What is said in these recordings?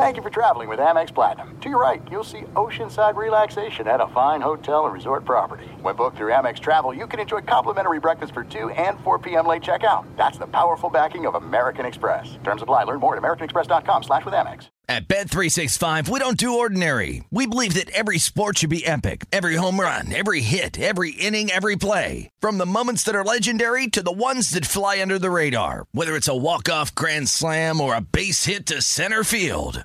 Thank you for traveling with Amex Platinum. To your right, you'll see oceanside relaxation at a fine hotel and resort property. When booked through Amex Travel, you can enjoy complimentary breakfast for 2 and 4 p.m. late checkout. That's the powerful backing of American Express. Terms apply. Learn more at americanexpress.com slash with Amex. At Bet365, we don't do ordinary. We believe that every sport should be epic. Every home run, every hit, every inning, every play. From the moments that are legendary to the ones that fly under the radar. Whether it's a walk-off grand slam or a base hit to center field.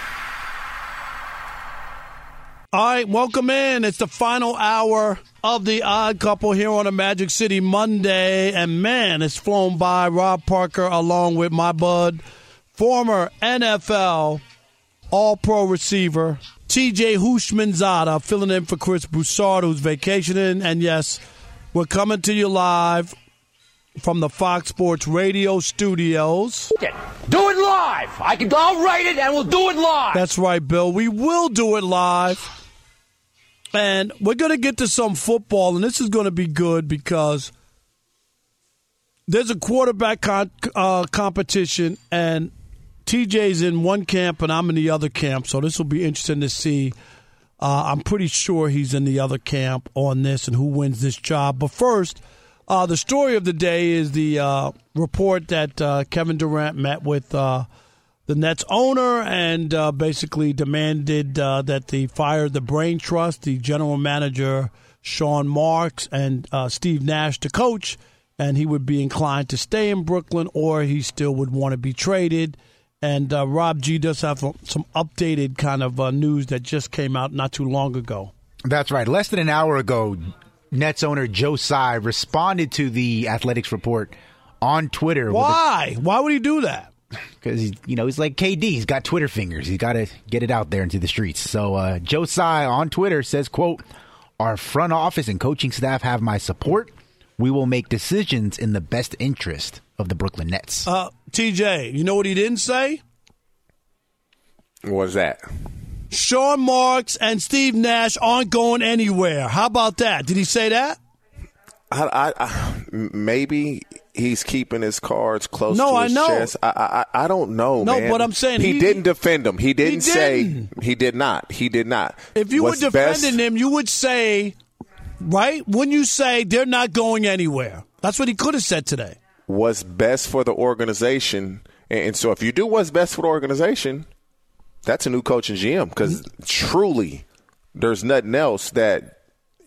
All right, welcome in. It's the final hour of the Odd Couple here on a Magic City Monday, and man, it's flown by. Rob Parker, along with my bud, former NFL All-Pro receiver T.J. Houshmandzadeh, filling in for Chris Broussard, who's vacationing. And yes, we're coming to you live from the Fox Sports Radio studios. Do it live. I can. I'll write it, and we'll do it live. That's right, Bill. We will do it live. And we're going to get to some football, and this is going to be good because there's a quarterback con- uh, competition, and TJ's in one camp, and I'm in the other camp. So this will be interesting to see. Uh, I'm pretty sure he's in the other camp on this and who wins this job. But first, uh, the story of the day is the uh, report that uh, Kevin Durant met with uh, the Nets owner and uh, basically demanded uh, that they fire the brain trust, the general manager Sean Marks and uh, Steve Nash, the coach, and he would be inclined to stay in Brooklyn or he still would want to be traded. And uh, Rob G does have some updated kind of uh, news that just came out not too long ago. That's right. Less than an hour ago, Nets owner Joe Tsai responded to the Athletic's report on Twitter. Why? A- Why would he do that? Because he's you know he's like KD. He's got Twitter fingers. He's got to get it out there into the streets. So uh, Joe Tsai on Twitter says, "quote Our front office and coaching staff have my support. We will make decisions in the best interest of the Brooklyn Nets." Uh, TJ, you know what he didn't say? What was that? Sean Marks and Steve Nash aren't going anywhere. How about that? Did he say that? I, I, I, maybe he's keeping his cards close no, to his I know. chest. I, I, I don't know, no, man. but I'm saying he, he, didn't defend him. He didn't, he say didn't. he did not. He did not. If you What's were defending best, him, you would say, right? Wouldn't you say they're not going anywhere? That's what he could have said today. What's best for the organization, and, and so if you do what's best for the organization, that's a new coach and GM because truly, there's nothing else that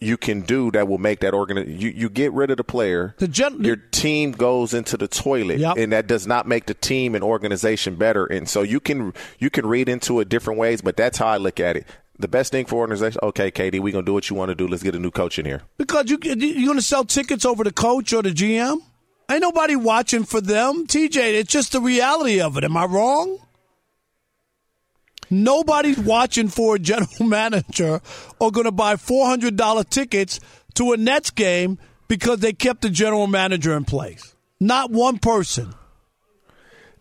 you can do that will make that organ. You, you get rid of the player. The gen- your team goes into the toilet, Yep. and that does not make the team and organization better. And so you can you can read into it different ways, but that's how I look at it. The best thing for organization, okay, KD, we're gonna do what you want to do. Let's get a new coach in here. Because you you're going to sell tickets over the coach or the GM. Ain't nobody watching for them, TJ. It's just the reality of it. Am I wrong? Nobody's watching for a general manager or going to buy four hundred dollar tickets to a Nets game because they kept the general manager in place. Not one person.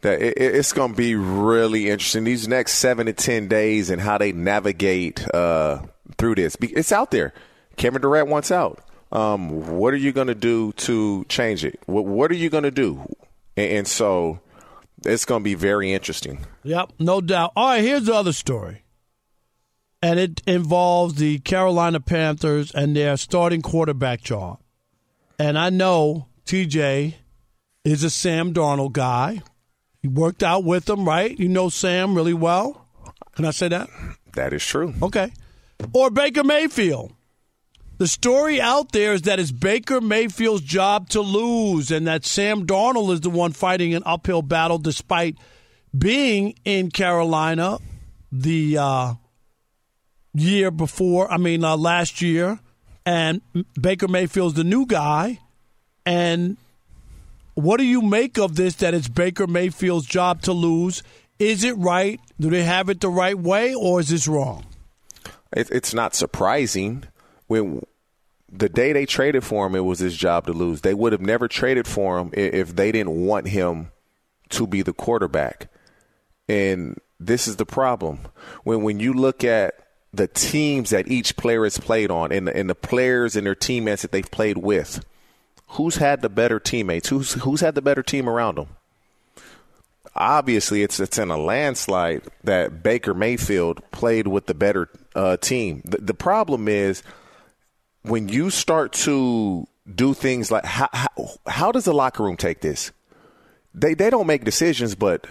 that it, it- it's going to be really interesting these next seven to ten days and how they navigate uh, through this. It's out there. Kevin Durant wants out. Um, what are you going to do to change it? What, what are you going to do? And, and so it's going to be very interesting. Yep, no doubt. All right, here's the other story. And it involves the Carolina Panthers and their starting quarterback job. And I know TJ is a Sam Darnold guy. He worked out with him, right? You know Sam really well. Can I say that? That is true. Okay. Or Baker Mayfield. The story out there is that it's Baker Mayfield's job to lose and that Sam Darnold is the one fighting an uphill battle despite being in Carolina the uh, year before, I mean, uh, last year. And Baker Mayfield's the new guy. And what do you make of this that it's Baker Mayfield's job to lose? Is it right? Do they have it the right way or is this wrong? It's not surprising when the day they traded for him, it was his job to lose. They would have never traded for him if they didn't want him to be the quarterback. And this is the problem when when you look at the teams that each player has played on and the, and the players and their teammates that they've played with. Who's had the better teammates? Who's who's had the better team around them? Obviously, it's it's in a landslide that Baker Mayfield played with the better uh, team. The, the problem is when you start to do things like how, how, how does the locker room take this? They they don't make decisions, but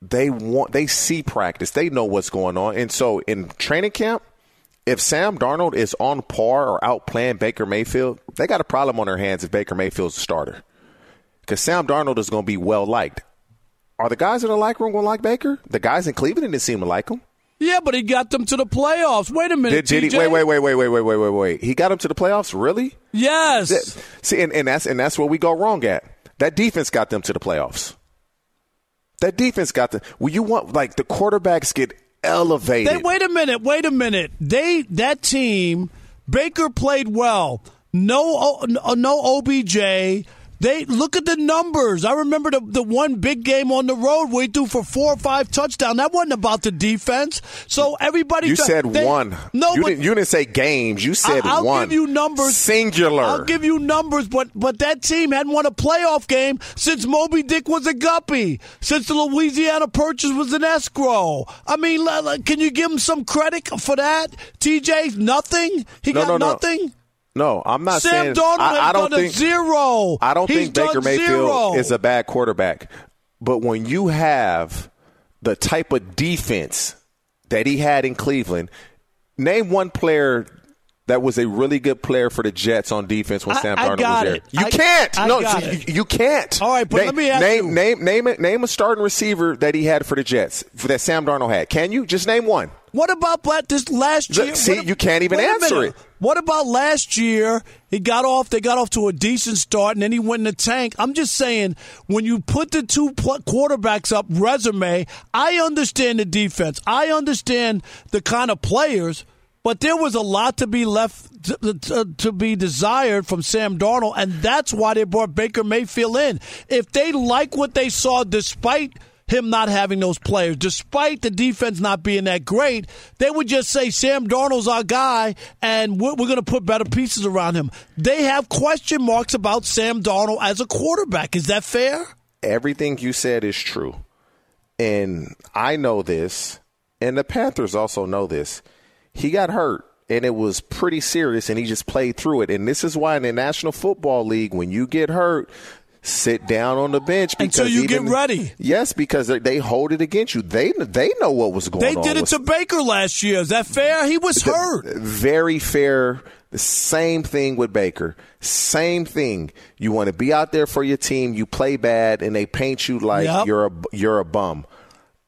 they want they see practice. They know what's going on, and so in training camp, if Sam Darnold is on par or outplaying Baker Mayfield, they got a problem on their hands if Baker Mayfield's the starter. Because Sam Darnold is going to be well liked. Are the guys in the locker room going to like Baker? The guys in Cleveland didn't seem to like him. Yeah, but he got them to the playoffs. Wait a minute, Did, did he? Wait, wait, wait, wait, wait, wait, wait, wait, wait. He got them to the playoffs, really? Yes. That- see, and, and that's and that's where we go wrong at. That defense got them to the playoffs. That defense got them. Well, you want like the quarterbacks get elevated. They, wait a minute. Wait a minute. They that team. Baker played well. No, no, no OBJ. They look at the numbers. I remember the the one big game on the road where he threw for four or five touchdowns. That wasn't about the defense. So everybody. you said they- one. No, you but didn't. You didn't say games. You said I- I'll one. give you numbers. Singular. I'll give you numbers, but but that team hadn't won a playoff game since Moby Dick was a guppy, since the Louisiana Purchase was an escrow. I mean, can you give him some credit for that? TJ, nothing. He No, got no. nothing. No, I'm not Sam saying. Darnold I, I don't think zero. I don't He's think Baker Mayfield zero. is a bad quarterback, but when you have the type of defense that he had in Cleveland, name one player that was a really good player for the Jets on defense when I- Sam Darnold was there. it. You I- can't. I no, you, you can't. All right, but name, let me ask name, you. name name it. Name a starting receiver that he had for the Jets for that Sam Darnold had. Can you just name one? What about this last year? see, What- you can't even answer it. What about last year? He got off. They got off to a decent start, and then he went in the tank. I'm just saying, when you put the two quarterbacks up, resume. I understand the defense. I understand the kind of players, but there was a lot to be left to, to, to be desired from Sam Darnold, and that's why they brought Baker Mayfield in. If they like what they saw, despite him not having those players, despite the defense not being that great, they would just say Sam Darnold's our guy, and we're, we're going to put better pieces around him. They have question marks about Sam Darnold as a quarterback. Is that fair? everything you said is true. And I know this, and the Panthers also know this. He got hurt, and it was pretty serious, and he just played through it. And this is why in the National Football League, when you get hurt, sit down on the bench because Until you even- get ready. Yes, because they, hold it against you. They they know what was going They on. They did it to Baker last year. Is that fair? He was hurt. very fair. The same thing with Baker. Same thing. You want to be out there for your team. You play bad, and they paint you like Yep. you're a you're a bum.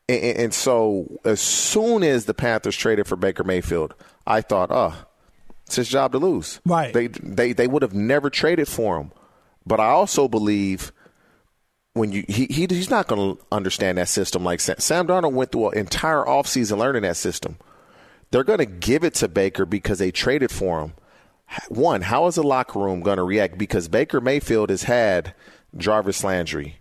And, and- and so, as soon as the Panthers traded for Baker Mayfield, I thought, oh, it's his job to lose. Right. They they they would have never traded for him. But I also believe when you he, he he's not going to understand that system like Sam, Sam Darnold went through an entire offseason learning that system. They're going to give it to Baker because they traded for him. One, how is the locker room going to react? Because Baker Mayfield has had Jarvis Landry,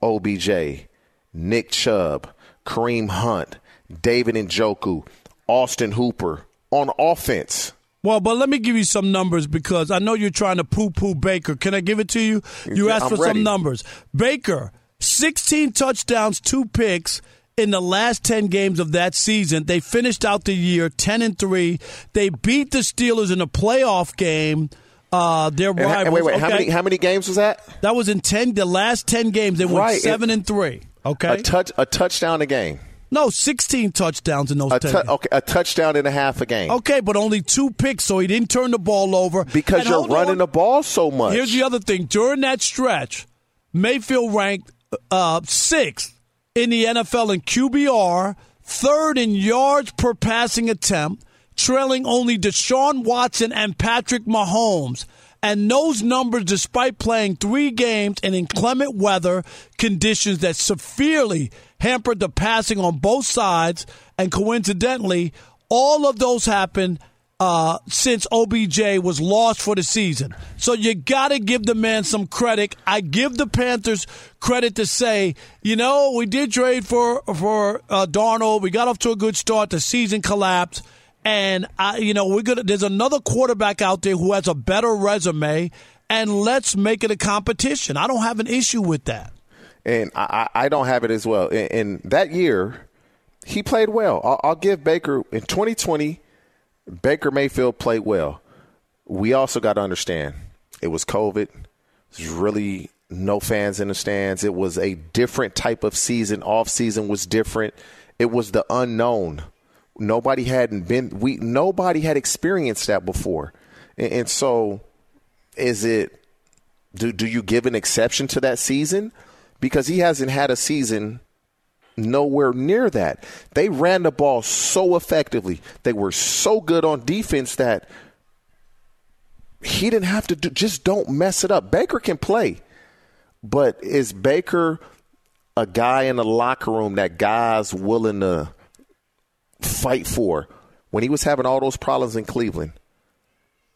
OBJ, Nick Chubb, Kareem Hunt, David and Njoku, Austin Hooper on offense. Well, but let me give you some numbers because I know you're trying to poo poo Baker. Can I give it to you? You asked I'm for ready. some numbers. Baker, 16 touchdowns, two picks in the last 10 games of that season. They finished out the year 10 and 3. They beat the Steelers in a playoff game. Uh, their And, rivals. and wait, wait, how many how many games was that? That was in 10 the last 10 games they went Right, 7 it- and 3. Okay? A touch a touchdown a game. No, 16 touchdowns in those A 10 tou- okay, a touchdown and a half a game. Okay, but only two picks, so he didn't turn the ball over. Because And you're running on. the ball so much. Here's the other thing. During that stretch, Mayfield ranked uh, sixth in the NFL in QBR, third in yards per passing attempt, trailing only Deshaun Watson and Patrick Mahomes. And those numbers, despite playing three games in inclement weather conditions that severely hampered the passing on both sides, and coincidentally, all of those happened uh, since OBJ was lost for the season. So you got to give the man some credit. I give the Panthers credit to say, you know, we did trade for for uh, Darnold. We got off to a good start. The season collapsed. And I, you know, we're gonna. There's another quarterback out there who has a better resume, and let's make it a competition. I don't have an issue with that. and I, I don't have it as well. And, and that year, he played well. I'll, I'll give Baker in 2020. Baker Mayfield played well. We also got to understand it was COVID. There's really no fans in the stands. It was a different type of season. Off season was different. It was the unknown. Nobody hadn't been. We nobody had experienced that before, and, and so is it do do you give an exception to that season? Because he hasn't had a season nowhere near that. They ran the ball so effectively. They were so good on defense that he didn't have to do just don't mess it up. Baker can play. But is Baker a guy in the locker room that guys willing to fight for? When he was having all those problems in Cleveland,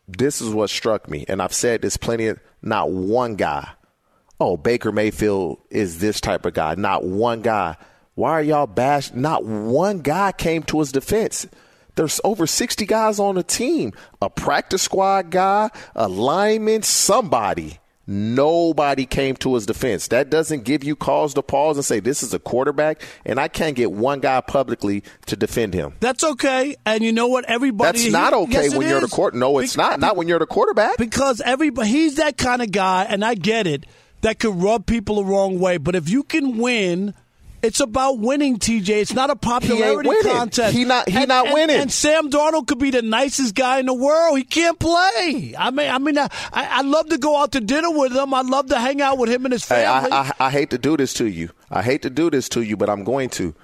this is what struck me, and I've said this plenty of not one guy. Oh, Baker Mayfield is this type of guy. Not one guy. Why are y'all bashed? Not one guy came to his defense. There's over 60 guys on the team. A practice squad guy, a lineman, somebody. Nobody came to his defense. That doesn't give you cause to pause and say, this is a quarterback, and I can't get one guy publicly to defend him. That's okay. And you know what? Everybody. That's not okay Yes, when you're the is. court. No, it's Be- not. Not when you're at the quarterback. Because everybody, he's that kind of guy, and I get it, that could rub people the wrong way. But if you can win, it's about winning, TJ. It's not a popularity winning. contest. He not- he And- not and- winning. And Sam Darnold could be the nicest guy in the world. He can't play. I mean, I mean, I, I love to go out to dinner with him. I love to hang out with him and his Hey, family. I, I, I hate to do this to you. I hate to do this to you, but I'm going to.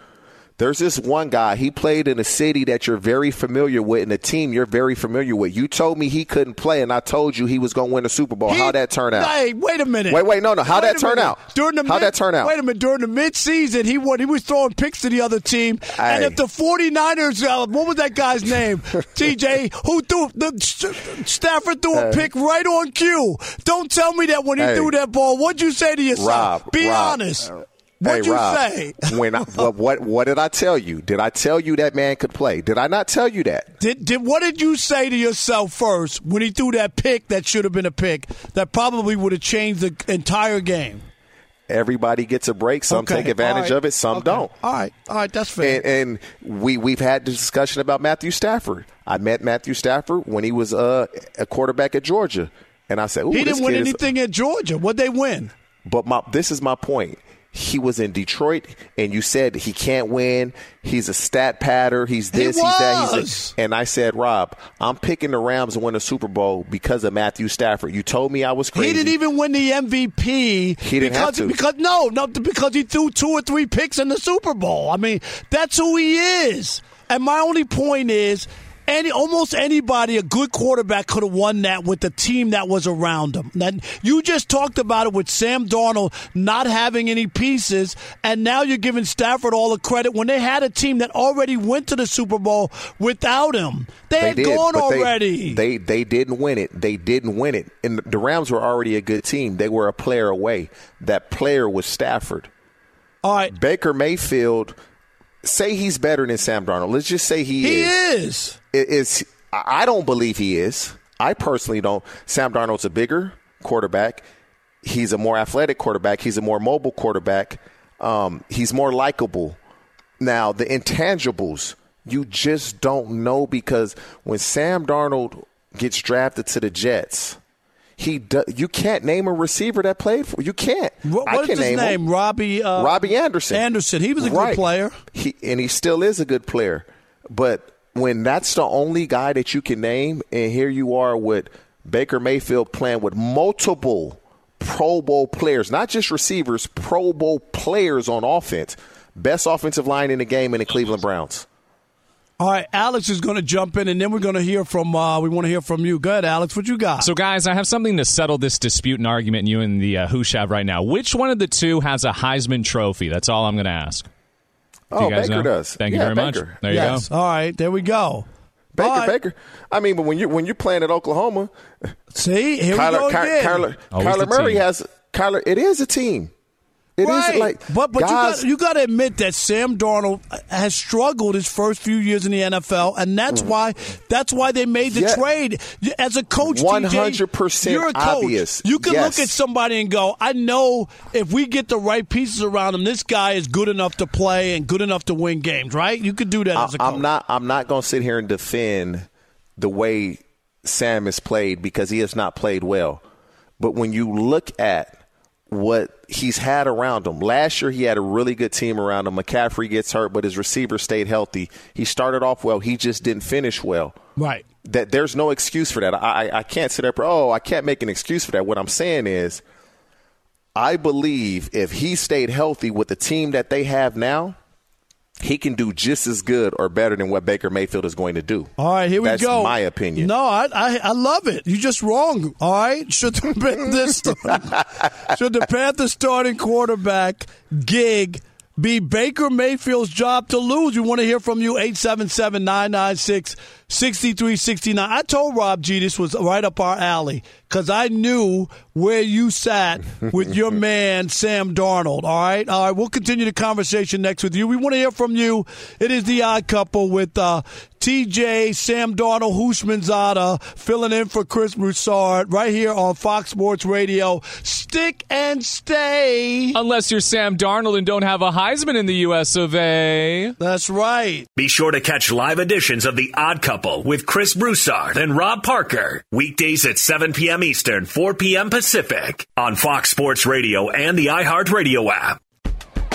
There's this one guy. He played in a city that you're very familiar with, and a team you're very familiar with. You told me he couldn't play, and I told you he was going to win the Super Bowl. He- How'd that turn out? Hey, wait a minute. Wait, wait, no, no. How'd Wait that turn minute. out? During the How'd mid- that turn out? Wait a minute. During the midseason, he won, he was throwing picks to the other team. And if the 49ers, uh, what was that guy's name? TJ, who threw the Stafford threw a pick right on cue. Don't tell me that when he threw that ball. What'd you say to yourself? Rob, Be Rob. honest. Hey, What'd you Rob, say? when I, what, what what did I tell you? Did I tell you that man could play? Did I not tell you that? Did, did what did you say to yourself first when he threw that pick that should have been a pick that probably would have changed the entire game? Everybody gets a break. Some Okay, take advantage right, of it. Some okay. don't. All right, all right, that's fair. And, and we we've had the discussion about Matthew Stafford. I met Matthew Stafford when he was uh, a quarterback at Georgia, and I said, Ooh, he didn't win kid is- anything at Georgia. What'd they win? But my this is my point. He was in Detroit, and you said he can't win. He's a stat padder. He's this. He he's that. He's a, and I said, Rob, I'm picking the Rams to win a Super Bowl because of Matthew Stafford. You told me I was crazy. He didn't even win the MVP. He didn't because, have to. Because no, no, because he threw two or three picks in the Super Bowl. I mean, that's who he is. And my only point is, any almost anybody, a good quarterback could have won that with the team that was around him. And you just talked about it with Sam Darnold not having any pieces, and now you're giving Stafford all the credit when they had a team that already went to the Super Bowl without him. They, had did, gone but they- already. They, they didn't win it. They didn't win it. And the Rams were already a good team. They were a player away. That player was Stafford. all right, Baker Mayfield. Say he's better than Sam Darnold. Let's just say he, he is. is. It- It's. I don't believe he is. I personally don't. Sam Darnold's a bigger quarterback. He's a more athletic quarterback. He's a more mobile quarterback. Um, he's more likable. Now the intangibles you just don't know because when Sam Darnold gets drafted to the Jets, he do, you can't name a receiver that played for you can't. What, can is his name name? him. Robbie. Uh, Robbie Anderson. Anderson. He was a Right. good player. He and he still is a good player. But when that's the only guy that you can name, and here you are with Baker Mayfield playing with multiple Pro Bowl players, not just receivers, Pro Bowl players on offense. Best offensive line in the game in the Cleveland Browns. All right, Alex is going to jump in, and then we're going to hear from. Uh, we want to hear from you. Go ahead, Alex. What you got? So, guys, I have something to settle this dispute and argument you and the uh, Hoosh have right now. Which one of the two has a Heisman Trophy? That's all I'm going to ask. Do Oh, you guys Baker know? does. Thank you Yeah, very Baker. much. There yes. you go. All right, there we go. Baker, All right. Baker. I mean, but when you when you're playing at Oklahoma, See, here Kyler, we go Ky- again. Kyler, Always Kyler Murray team. has Kyler. It is a team. It is right, like but but guys, you got you got to admit that Sam Darnold has struggled his first few years in the NFL, and that's why that's why they made the Mm. Yeah. trade. As a coach, 100% you're a coach. obvious. You can Yes. look at somebody and go, "I know if we get the right pieces around him, this guy is good enough to play and good enough to win games." Right? You could do that as a coach. I'm not. I'm not going to sit here and defend the way Sam has played because he has not played well. But when you look at what he's had around him, last year he had a really good team around him. McCaffrey gets hurt, but his receivers stayed healthy. He started off well. He just didn't finish well. Right. That there's no excuse for that. I, I, I can't sit up. Oh, I can't make an excuse for that. What I'm saying is, I believe if he stayed healthy with the team that they have now, he can do just as good or better than what Baker Mayfield is going to do. All right, here we That's go. my opinion. No, I, I I love it. You're just wrong. All right, should the Panthers should the Panthers starting quarterback gig be Baker Mayfield's job to lose? We want to hear from you. 877-996-6369. I told Rob G this was right up our alley because I knew where you sat with your man Sam Darnold. All right, all right. We'll continue the conversation next with you. We want to hear from you. It is the Odd Couple with uh, TJ, Sam Darnold, Houshmandzadeh filling in for Chris Broussard right here on Fox Sports Radio. Stick and stay. Unless you're Sam Darnold and don't have a Heisman in the U.S. of A. That's right. Be sure to catch live editions of The Odd Couple with Chris Broussard and Rob Parker. Weekdays at 7 p.m. Eastern, 4 p.m. Pacific on Fox Sports Radio and the iHeartRadio app.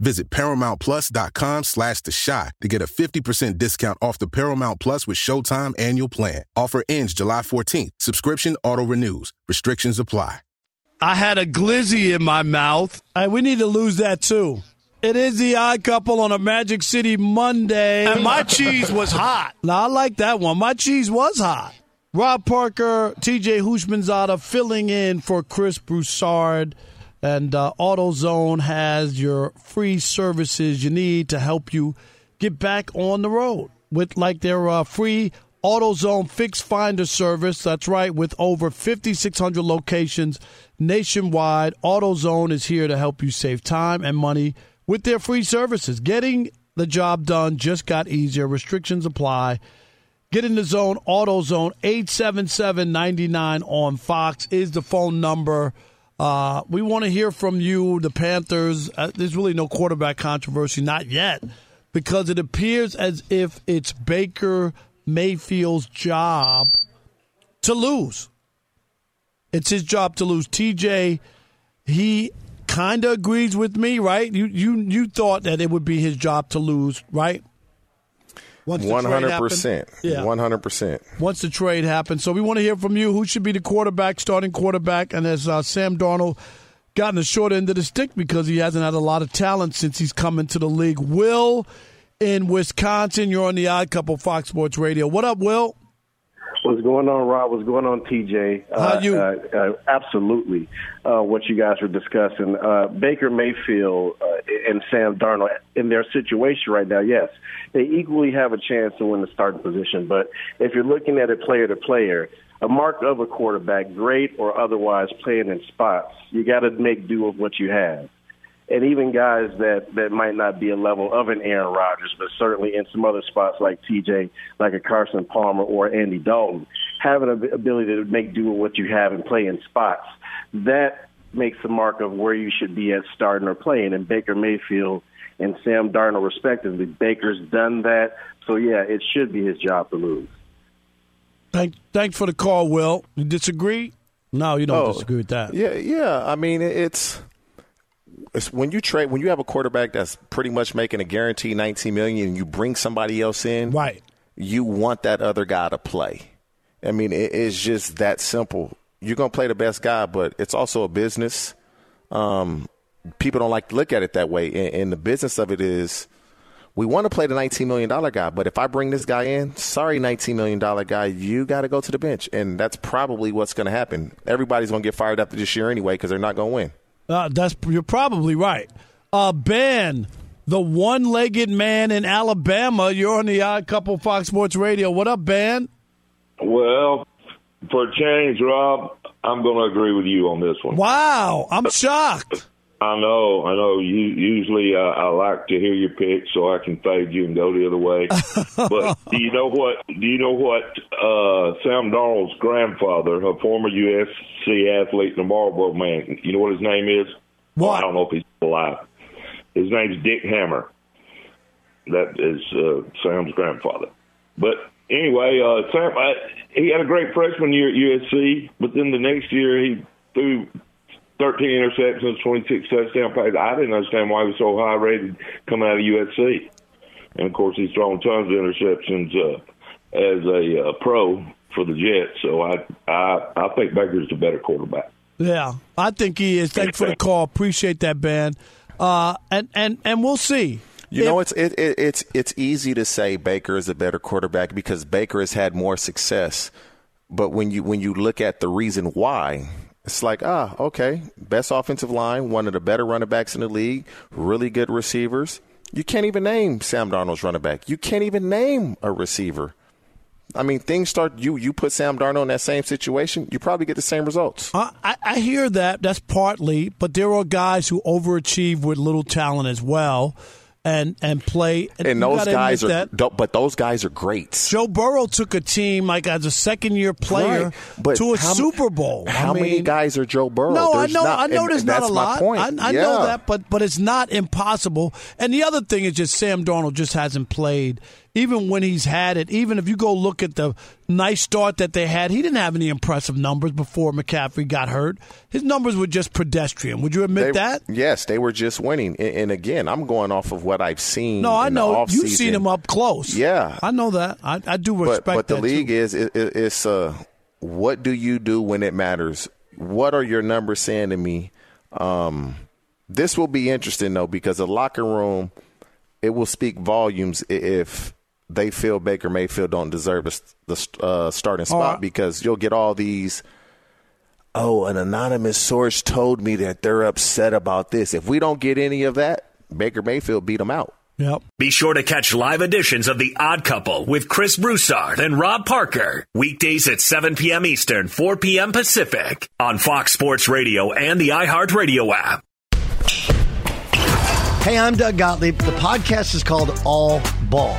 Visit ParamountPlus.com slash The Shot to get a 50% discount off the Paramount Plus with Showtime annual plan. Offer ends July 14th. Subscription auto-renews. Restrictions apply. I had a glizzy in my mouth. and we need to lose that too. It is the odd couple on a Magic City Monday. And my cheese was hot. Now, I like that one. My cheese was hot. Rob Parker, TJ Houshmandzadeh filling in for Chris Broussard. And uh, AutoZone has your free services you need to help you get back on the road with like their uh, free AutoZone Fix Finder service. That's right, with over 5,600 locations nationwide, AutoZone is here to help you save time and money with their free services. Getting the job done just got easier. Restrictions apply. Get in the zone. AutoZone 877-99 on Fox is the phone number. Uh, we want to hear from you, the Panthers. Uh, there's really no quarterback controversy, not yet, because it appears as if it's Baker Mayfield's job to lose. It's his job to lose. TJ, he kind of agrees with me, right? You you you thought that it would be his job to lose, right? One hundred percent. Yeah, one hundred percent. Once the trade happens, so we want to hear from you. Who should be the quarterback, starting quarterback? And as uh, Sam Darnold gotten the short end of the stick because he hasn't had a lot of talent since he's come into the league. Will in Wisconsin, you're on the Odd Couple Fox Sports Radio. What up, Will? What's going on, Rob? What's going on, TJ? How you? Uh, uh, absolutely. Uh, what you guys were discussing. Uh, Baker Mayfield uh, and Sam Darnold, in their situation right now, yes, they equally have a chance to win the starting position. But if you're looking at it player to player, a mark of a quarterback, great or otherwise, playing in spots, you got to make do with what you have and even guys that that might not be a level of an Aaron Rodgers, but certainly in some other spots like TJ, like a Carson Palmer or Andy Dalton, having an ability to make do with what you have and play in spots, that makes the mark of where you should be at starting or playing. And Baker Mayfield and Sam Darnold, respectively, Baker's done that, so yeah, it should be his job to lose. Thank, thanks for the call, Will. You disagree? No, you don't Oh, disagree with that. Yeah, yeah. I mean, it's it's when you trade when you have a quarterback that's pretty much making a guaranteed 19 million and you bring somebody else in, right? You want that other guy to play. I mean, it, it's just that simple. You're gonna play the best guy, but it's also a business. Um, people don't like to look at it that way, and, and the business of it is. We want to play the $19 million guy, but if I bring this guy in, sorry, $19 million guy, you got to go to the bench. And that's probably what's going to happen. Everybody's going to get fired after this year anyway because they're not going to win. Uh, that's you're probably right. Uh, Ben, the one-legged man in Alabama. You're on the Odd Couple Fox Sports Radio. What up, Ben? Well, for a change, Rob, I'm going to agree with you on this one. Wow, I'm shocked. I know, I know. You, usually, uh, I like to hear your pick so I can fade you and go the other way. but do you know what? Do you know what? Uh, Sam Darnold's grandfather, a former USC athlete and a Marlboro man. You know what his name is? What? I don't know if he's alive. His name's Dick Hammer. That is uh, Sam's grandfather. But anyway, uh, Sam, I, he had a great freshman year at USC, but then the next year he threw 13 interceptions, 26 touchdown passes. I didn't understand why he was so high rated coming out of USC. And of course, he's thrown tons of interceptions uh, as a uh, pro for the Jets. So I, I, I think Baker's the better quarterback. Yeah, I think he is. Thanks for the call. Appreciate that, Ben. Uh, and and and we'll see. You know, it's it, it, it's it's easy to say Baker is a better quarterback because Baker has had more success. But when you when you look at the reason why, it's like ah okay, best offensive line, one of the better running backs in the league, really good receivers. You can't even name Sam Darnold's running back. You can't even name a receiver. I mean, things start. You you put Sam Darnold in that same situation, you probably get the same results. I, I, I hear that. That's partly, but there are guys who overachieve with little talent as well and and play. And, you those guys are, that. but those guys are great. Joe Burrow took a team like as a second year player Right. But to a how- Super Bowl. I How many guys are Joe Burrow? No, I know. not- I know. and There's not a lot. point. I, I Yeah. know that, but but it's not impossible. And the other thing is just Sam Darnold just hasn't played. Even when he's had it, even if you go look at the nice start that they had, he didn't have any impressive numbers before McCaffrey got hurt. His numbers were just pedestrian. Would you admit They- that? Yes, they were just winning. And, and again, I'm going off of what I've seen. No, I the know you've seen him up close. Yeah, I know that. I, I do but respect but the that league too. is it, it's uh, what do you do when it matters? What are your numbers saying to me? Um, this will be interesting though because the locker room it will speak volumes if they feel Baker Mayfield don't deserve a, s- the uh, starting spot right. because you'll get all these. Oh, an anonymous source told me that they're upset about this. If we don't get any of that, Baker Mayfield beat them out. Yep. Be sure to catch live editions of The Odd Couple with Chris Broussard and Rob Parker. Weekdays at 7 p.m. Eastern, 4 p.m. Pacific on Fox Sports Radio and the iHeartRadio app. Hey, I'm Doug Gottlieb. The podcast is called All Ball.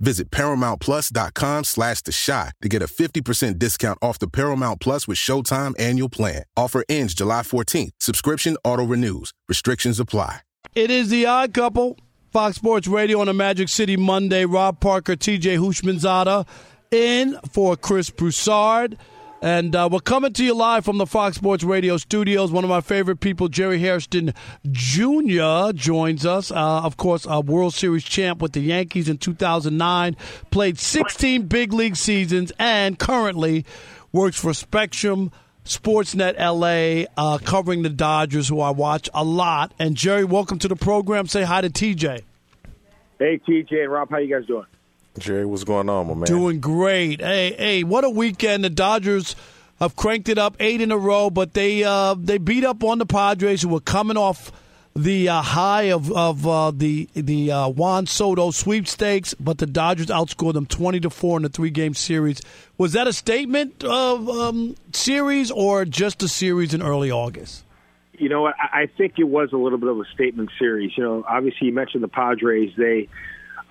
Visit ParamountPlus.com slash The Shot to get a 50% discount off the Paramount Plus with Showtime annual plan. Offer ends July 14th. Subscription auto-renews. Restrictions apply. It is the odd couple. Fox Sports Radio on a Magic City Monday. Rob Parker, TJ Houshmandzadeh in for Chris Broussard. And uh, we're coming to you live from the Fox Sports Radio studios. One of my favorite people, Jerry Hairston Jr., joins us. Uh, of course, a World Series champ with the Yankees in 2009, played 16 big league seasons, and currently works for Spectrum Sportsnet LA, uh, covering the Dodgers, who I watch a lot. And Jerry, welcome to the program. Say hi to TJ. Hey, TJ and Rob, how you guys doing? Jerry, what's going on, my man? Doing great. Hey, hey, what a weekend! The Dodgers have cranked it up eight in a row, but they uh, they beat up on the Padres, who were coming off the uh, high of of uh, the the uh, Juan Soto sweepstakes. But the Dodgers outscored them twenty to four in the three game series. Was that a statement of um, series or just a series in early August? You know, I, I think it was a little bit of a statement series. You know, obviously you mentioned the Padres. They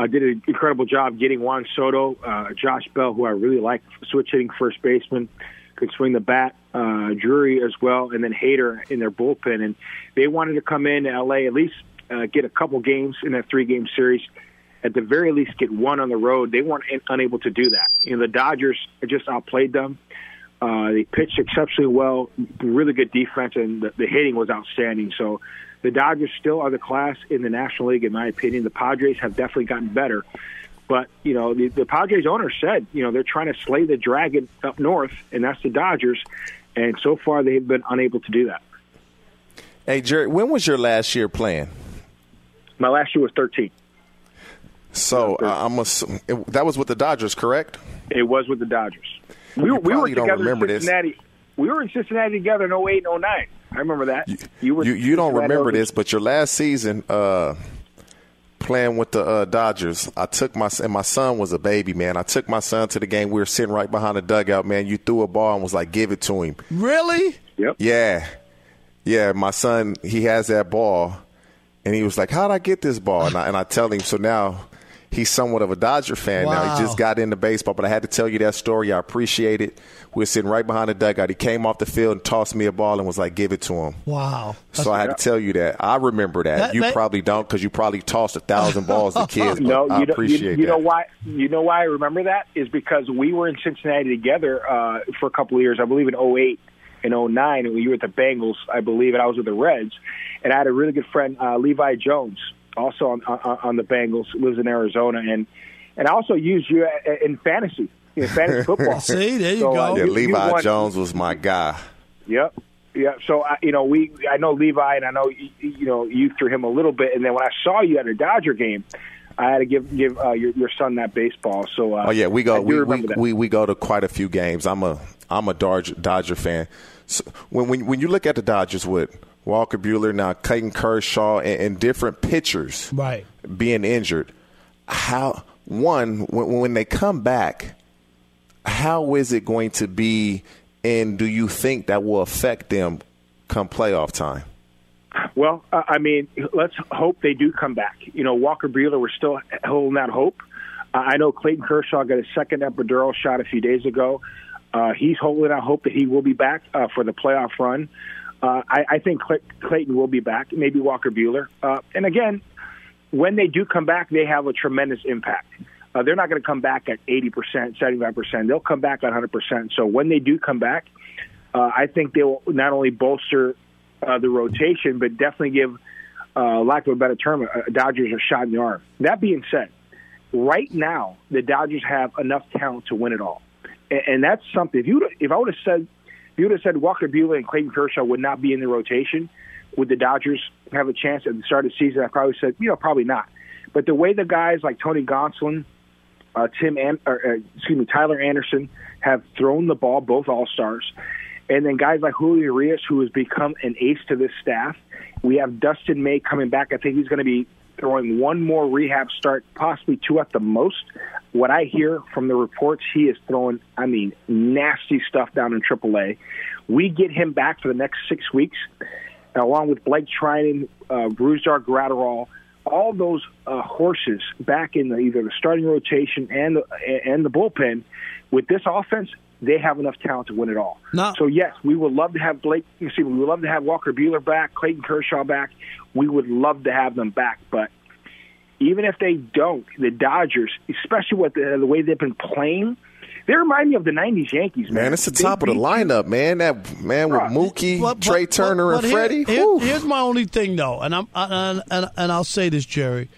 uh, did an incredible job getting Juan Soto, uh, Josh Bell, who I really like, switch hitting first baseman, could swing the bat, uh, Drury as well, and then Hader in their bullpen. And they wanted to come in LA at least uh, get a couple games in that three game series. At the very least, get one on the road. They weren't in, unable to do that. You know, the Dodgers just outplayed them. Uh, they pitched exceptionally well, really good defense, and the, the hitting was outstanding. So the Dodgers still are the class in the National League, in my opinion. The Padres have definitely gotten better. But, you know, the, the Padres owner said, you know, they're trying to slay the dragon up north, and that's the Dodgers. And so far, they've been unable to do that. Hey, Jerry, when was your last year playing? My last year was 13. So uh, I'm a, that was with the Dodgers, correct? It was with the Dodgers. We, were- we were together remember in this. Cincinnati. We were in Cincinnati together in 08 and 09. I remember that. You, were You you don't remember this, but your last season uh, playing with the uh, Dodgers, I took my and my son was a baby man. I took my son to the game. We were sitting right behind the dugout. Man, you threw a ball and was like, "Give it to him." Really? Yep. Yeah, yeah. My son, he has that ball, and he was like, "How'd I get this ball?" And I, and I tell him. So now he's somewhat of a Dodger fan now. He just got into baseball, but I had to tell you that story. I appreciate it. We were sitting right behind the dugout. He came off the field and tossed me a ball and was like, "Give it to him." Wow. So I had to tell you that. I remember that. That- you that- probably don't because you probably tossed a thousand balls to kids. But no, I you know, appreciate you, you that. know why? You know why I remember that is because we were in Cincinnati together uh, for a couple of years. I believe in 08 and 09, and you were at the Bengals, I believe, and I was with the Reds. And I had a really good friend, uh, Levi Jones, also on, on, on the Bengals, lives in Arizona, and and I also used you in fantasy, in fantasy football. See, there you So, uh, go. yeah, you- you Levi won- Jones was my guy. Yep. Yeah. So I, you know, we I know Levi, and I know you, you know you threw him a little bit, and then when I saw you at a Dodger game, I had to give give uh, your your son that baseball. So uh, Oh yeah, we go we, we, remember that. we we go to quite a few games. I'm a I'm a Dodger, Dodger fan. So when when when you look at the Dodgers with Walker Buehler now, Clayton Kershaw, and, and different pitchers Right. being injured, how one when, when they come back, how is it going to be, and do you think that will affect them come playoff time? Well, uh, I mean, let's hope they do come back. You know, Walker Buehler, we're still holding that hope. Uh, I know Clayton Kershaw got a second epidural shot a few days ago. Uh, he's holding out hope that he will be back uh, for the playoff run. Uh, I, I think Clay- Clayton will be back, maybe Walker Buehler. Uh, and again, when they do come back, they have a tremendous impact. Uh, they're not going to come back at 80%, 75%. They'll come back at 100%. So when they do come back, uh, I think they will not only bolster uh, the rotation, but definitely give, uh, lack of a better term, uh, Dodgers a shot in the arm. That being said, right now the Dodgers have enough talent to win it all, and, and that's something. If you if I would have said you would have said Walker Buehler and Clayton Kershaw would not be in the rotation, would the Dodgers have a chance at the start of the season? I probably said you know probably not. But the way the guys like Tony Gonsolin, uh, Tim, An- or, uh, excuse me, Tyler Anderson have thrown the ball, both All Stars, and then guys like Julio Urias, who has become an ace to this staff. We have Dustin May coming back. I think he's going to be throwing one more rehab start, possibly two at the most. What I hear from the reports, he is throwing, I mean, nasty stuff down in AAA. We get him back for the next six weeks, along with Blake Treinen, uh, Brusdar Graterol, all those uh, horses back in the, either the starting rotation and the, and the bullpen, with this offense, they have enough talent to win it all. No. So yes, we would love to have Blake. You see, we would love to have Walker Buehler back, Clayton Kershaw back. We would love to have them back, but even if they don't, the Dodgers, especially with the, the way they've been playing, they remind me of the '90s Yankees. Man, Man, it's the top of the lineup, man. That man with Mookie, But- but- Trea Turner, but- and but here- Freddie. here- Whew. here's my only thing, though, and I'm and, and and I'll say this, Jerry.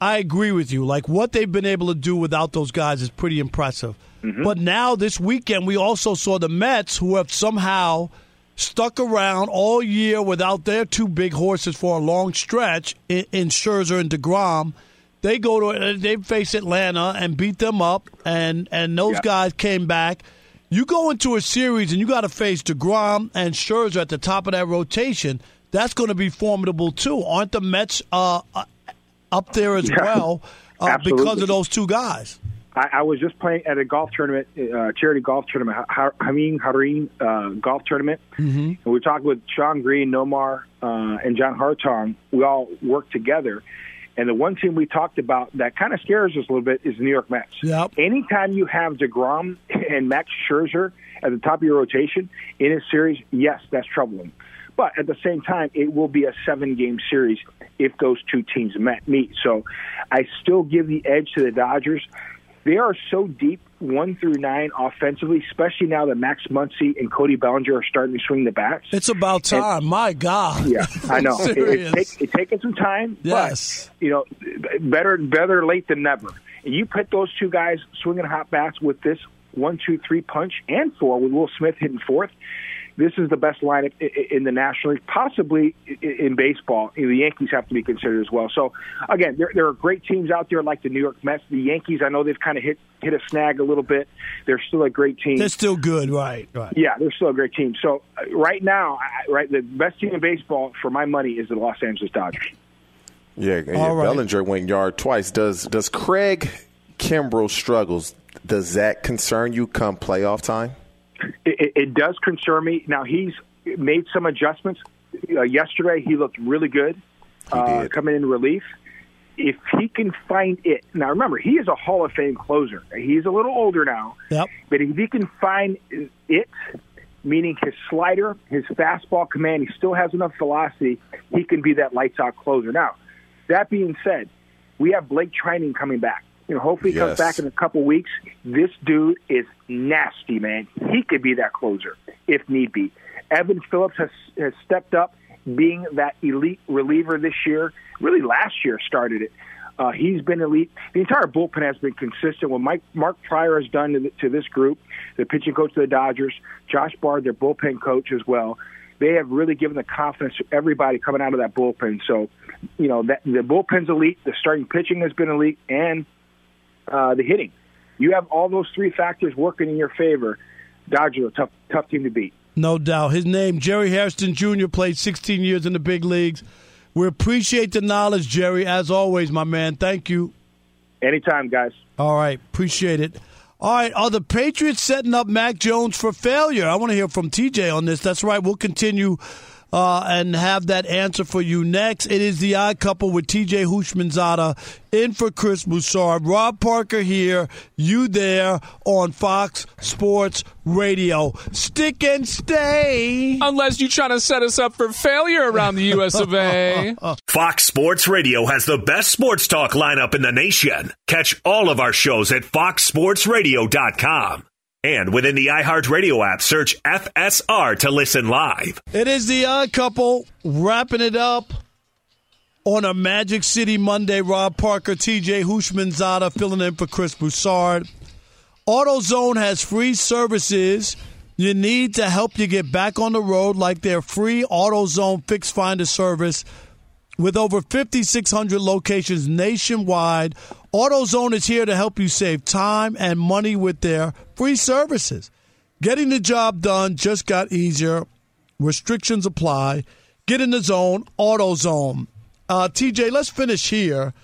I agree with you. Like what they've been able to do without those guys is pretty impressive. But now this weekend, we also saw the Mets, who have somehow stuck around all year without their two big horses for a long stretch in, in Scherzer and Degrom. They go to they face Atlanta and beat them up, and and those guys came back. You go into a series and you got to face Degrom and Scherzer at the top of that rotation. That's going to be formidable too. Aren't the Mets uh, uh, up there as Yeah. well uh, because of those two guys? I, I was just playing at a golf tournament, uh, charity golf tournament, Ha- Hameen Harim uh, golf tournament. Mm-hmm. And we talked with Shawn Green, Nomar, uh, and John Hartong. We all worked together. And the one team we talked about that kind of scares us a little bit is the New York Mets. Yep. Anytime you have DeGrom and Max Scherzer at the top of your rotation in a series, yes, that's troubling. But at the same time, it will be a seven game series if those two teams met, meet. So I still give the edge to the Dodgers. They are so deep, one through nine offensively, especially now that Max Muncy and Cody Bellinger are starting to swing the bats. It's about time. My God. Yeah, I know. it, Serious. it, take, it's taking some time, Yes. but you know, better better late than never. And you put those two guys swinging hot bats with this one, two, three punch and four with Will Smith hitting fourth. This is the best lineup i- i- in the National League, possibly in baseball. The Yankees have to be considered as well. So, again, there, there are great teams out there like the New York Mets. The Yankees, I know they've kind of hit hit a snag a little bit. They're still a great team. They're still good, right? Right. Yeah, they're still a great team. So uh, right now, right, the best team in baseball for my money is the Los Angeles Dodgers. Yeah, and yeah, All right. Bellinger went yard twice. Does does Craig Kimbrel struggles? Does that concern you come playoff time? It, it, it does concern me. Now he's made some adjustments. Uh, yesterday, he looked really good uh, coming in relief. If he can find it now, remember he is a Hall of Fame closer. He's a little older now, Yep. but if he can find it, meaning his slider, his fastball command, he still has enough velocity. He can be that lights out closer. Now, that being said, we have Blake Treinen coming back. You know, hopefully he comes Yes. back in a couple weeks. This dude is nasty, man. He could be that closer if need be. Evan Phillips has, has stepped up, being that elite reliever this year. Really, last year started it. Uh, he's been elite. The entire bullpen has been consistent. What Mike Mark Prior has done to, the, to this group, the pitching coach of the Dodgers, Josh Bard, their bullpen coach as well. They have really given the confidence to everybody coming out of that bullpen. So, you know, that the bullpen's elite. The starting pitching has been elite, and uh, the hitting. You have all those three factors working in your favor. Dodgers are a tough, tough team to beat. No doubt. His name, Jerry Hairston Jr., played 16 years in the big leagues. We appreciate the knowledge, Jerry, as always, my man. Thank you. Anytime, guys. All right. Appreciate it. All right. Are the Patriots setting up Mac Jones for failure? I want to hear from TJ on this. That's right. We'll continue uh, and have that answer for you next. It is the odd couple with TJ Houshmandzadeh in for Chris Broussard. Rob Parker here, you there on Fox Sports Radio. Stick and stay. Unless you're trying to set us up for failure around the U.S. of A. Fox Sports Radio has the best sports talk lineup in the nation. Catch all of our shows at foxsportsradio.com. And within the iHeartRadio app, search FSR to listen live. It is the odd couple wrapping it up on a Magic City Monday. Rob Parker, TJ Houshmandzadeh filling in for Chris Broussard. AutoZone has free services you need to help you get back on the road, like their free AutoZone Fix Finder service with over 5,600 locations nationwide. AutoZone is here to help you save time and money with their free services. Getting the job done just got easier. Restrictions apply. Get in the zone, AutoZone. Uh, TJ, let's finish here.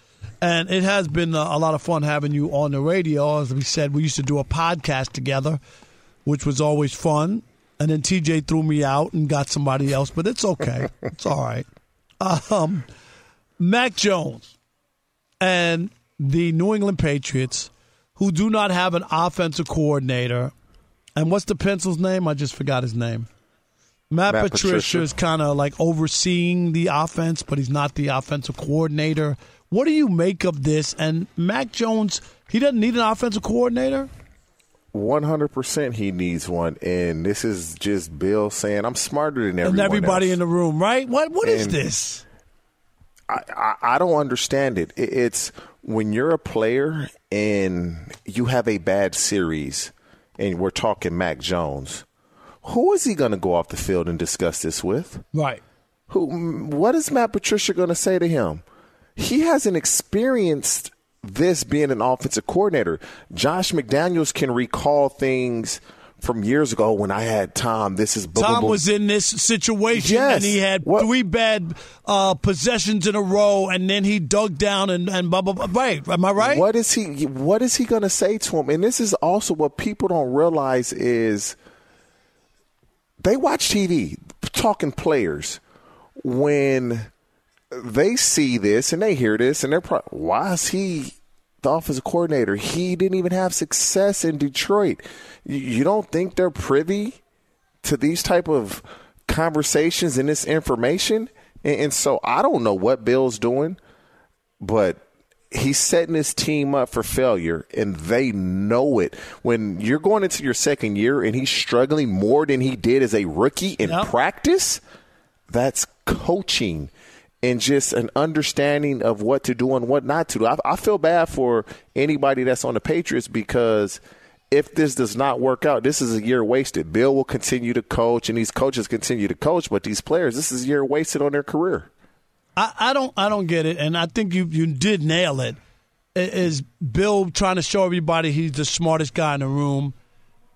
And it has been uh, a lot of fun having you on the radio. As we said, we used to do a podcast together, which was always fun. And then TJ threw me out and got somebody else, but it's okay. it's all right. Um, Mac Jones. and the New England Patriots, who do not have an offensive coordinator. And what's the pencil's name? I just forgot his name. Matt, Matt Patricia, Patricia. is kind of like overseeing the offense, but he's not the offensive coordinator. What do you make of this? And Mac Jones, he doesn't need an offensive coordinator. One hundred percent, he needs one, and this is just Bill saying, "I'm smarter than everyone." and everybody else. in the room, right? What what is this? I, I, I don't understand it. It- It's when you're a player and you have a bad series, and we're talking Mac Jones. Who is he going to go off the field and discuss this with? Right. Who? What is Matt Patricia going to say to him? He hasn't experienced this being an offensive coordinator. Josh McDaniels can recall things from years ago when I had Tom. This is boom, Tom boom, was in this situation Yes. and he had three bad uh, possessions in a row, and then he dug down and, and blah, blah, blah. Right. Am I right? What is he? What is he going to say to him? And this is also what people don't realize is they watch TV, talking players, when they see this and they hear this, and they're pro- why is he the offensive coordinator? He didn't even have success in Detroit. You, don't think they're privy to these type of conversations and this information? And, and so I don't know what Bill's doing, but he's setting his team up for failure and they know it when you're going into your second year and he's struggling more than he did as a rookie in practice that's coaching and just an understanding of what to do and what not to do I, I feel bad for anybody that's on the patriots because if this does not work out this is a year wasted bill will continue to coach and these coaches continue to coach but these players this is a year wasted on their career I, I don't I don't get it, and I think you you did nail it. Is Bill trying to show everybody he's the smartest guy in the room?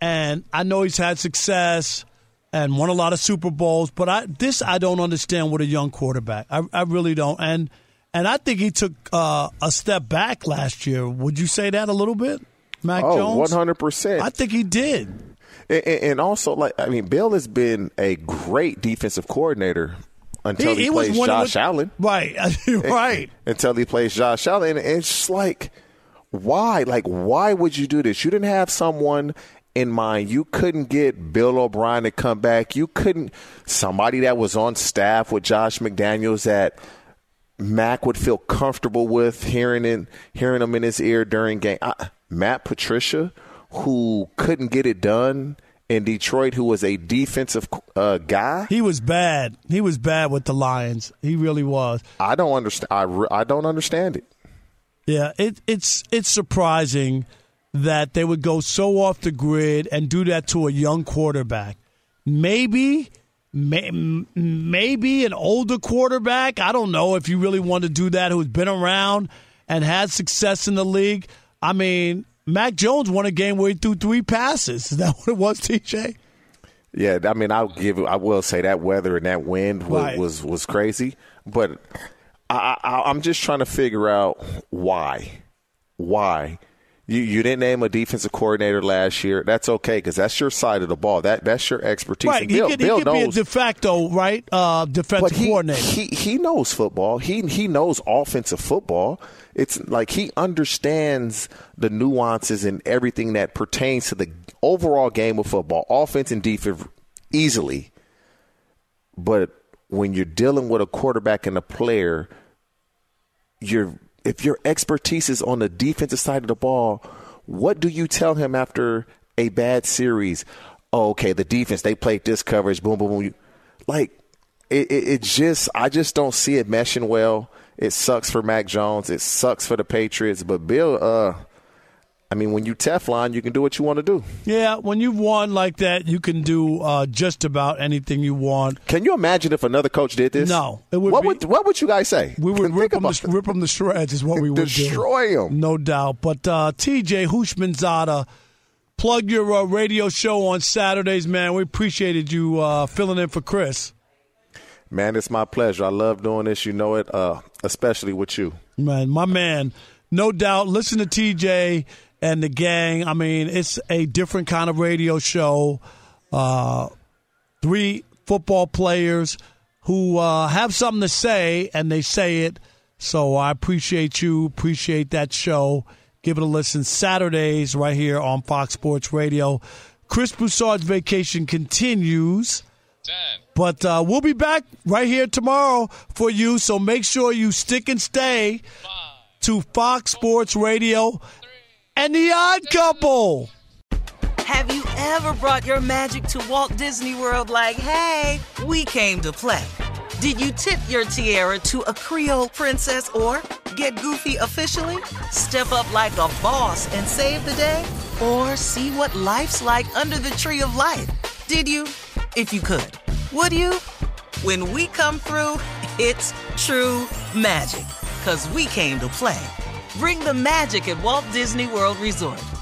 And I know he's had success and won a lot of Super Bowls, but I this I don't understand with a young quarterback. I, I really don't. And and I think he took uh, a step back last year. Would you say that a little bit, Mac oh, Jones? 100%. I think he did. And, and also, like I mean, Bill has been a great defensive coordinator until he, was plays one Josh the- Allen. Right, right. Until he plays Josh Allen, and it's just like, why? Like, why would you do this? You didn't have someone in mind. You couldn't get Bill O'Brien to come back. You couldn't somebody that was on staff with Josh McDaniels that Mac would feel comfortable with hearing in hearing him in his ear during game. I, Matt Patricia, who couldn't get it done in Detroit, who was a defensive uh, guy. He was bad. He was bad with the Lions. He really was. I don't understand. I, re- I don't understand it. Yeah, it, it's it's surprising that they would go so off the grid and do that to a young quarterback. Maybe, may, maybe an older quarterback. I don't know if you really want to do that. Who's been around and had success in the league. I mean, Mac Jones won a game where he threw three passes. Is that what it was, TJ? Yeah, I mean, I'll give. I will say that weather and that wind was Right. was, was crazy, but I, I, I'm just trying to figure out why. Why you you didn't name a defensive coordinator last year? That's okay because that's your side of the ball. That that's your expertise. Right. And He Bill, could, he Bill could be a de facto, right? Uh, defensive but he, coordinator. he he knows football. He he knows offensive football. It's like he understands the nuances and everything that pertains to the overall game of football, offense and defense, easily. But when you're dealing with a quarterback and a player, you're if your expertise is on the defensive side of the ball, what do you tell him after a bad series? Oh, okay, the defense they played this coverage, boom, boom, boom. Like it, it, it just, I just don't see it meshing well. It sucks for Mac Jones. It sucks for the Patriots. But Bill, uh, I mean, when you Teflon, you can do what you want to do. Yeah, when you've won like that, you can do uh, just about anything you want. Can you imagine if another coach did this? No, it would what be- would what would you guys say? We would rip them, to, rip 'em to shreds, is what we would do. Destroy do. No doubt. But uh, TJ Houshmandzadeh, plug your uh, radio show on Saturdays, man. We appreciated you uh, filling in for Chris. Man, it's my pleasure. I love doing this. You know it, uh, especially with you. Man, my man, no doubt. Listen to TJ and the gang. I mean, it's a different kind of radio show. Uh, three football players who uh, have something to say, and they say it So I appreciate you, appreciate that show. Give it a listen Saturdays right here on Fox Sports Radio. Chris Broussard's vacation continues. But uh, we'll be back right here tomorrow for you. So make sure you stick and stay to Fox Sports Radio and The Odd Couple. Have you ever brought your magic to Walt Disney World like, hey, we came to play? Did you tip your tiara to a Creole princess or get goofy officially? Step up like a boss and save the day? Or see what life's like under the tree of life? Did you? If you could. Would you? When we come through, it's true magic. Cause we came to play. Bring the magic at Walt Disney World Resort.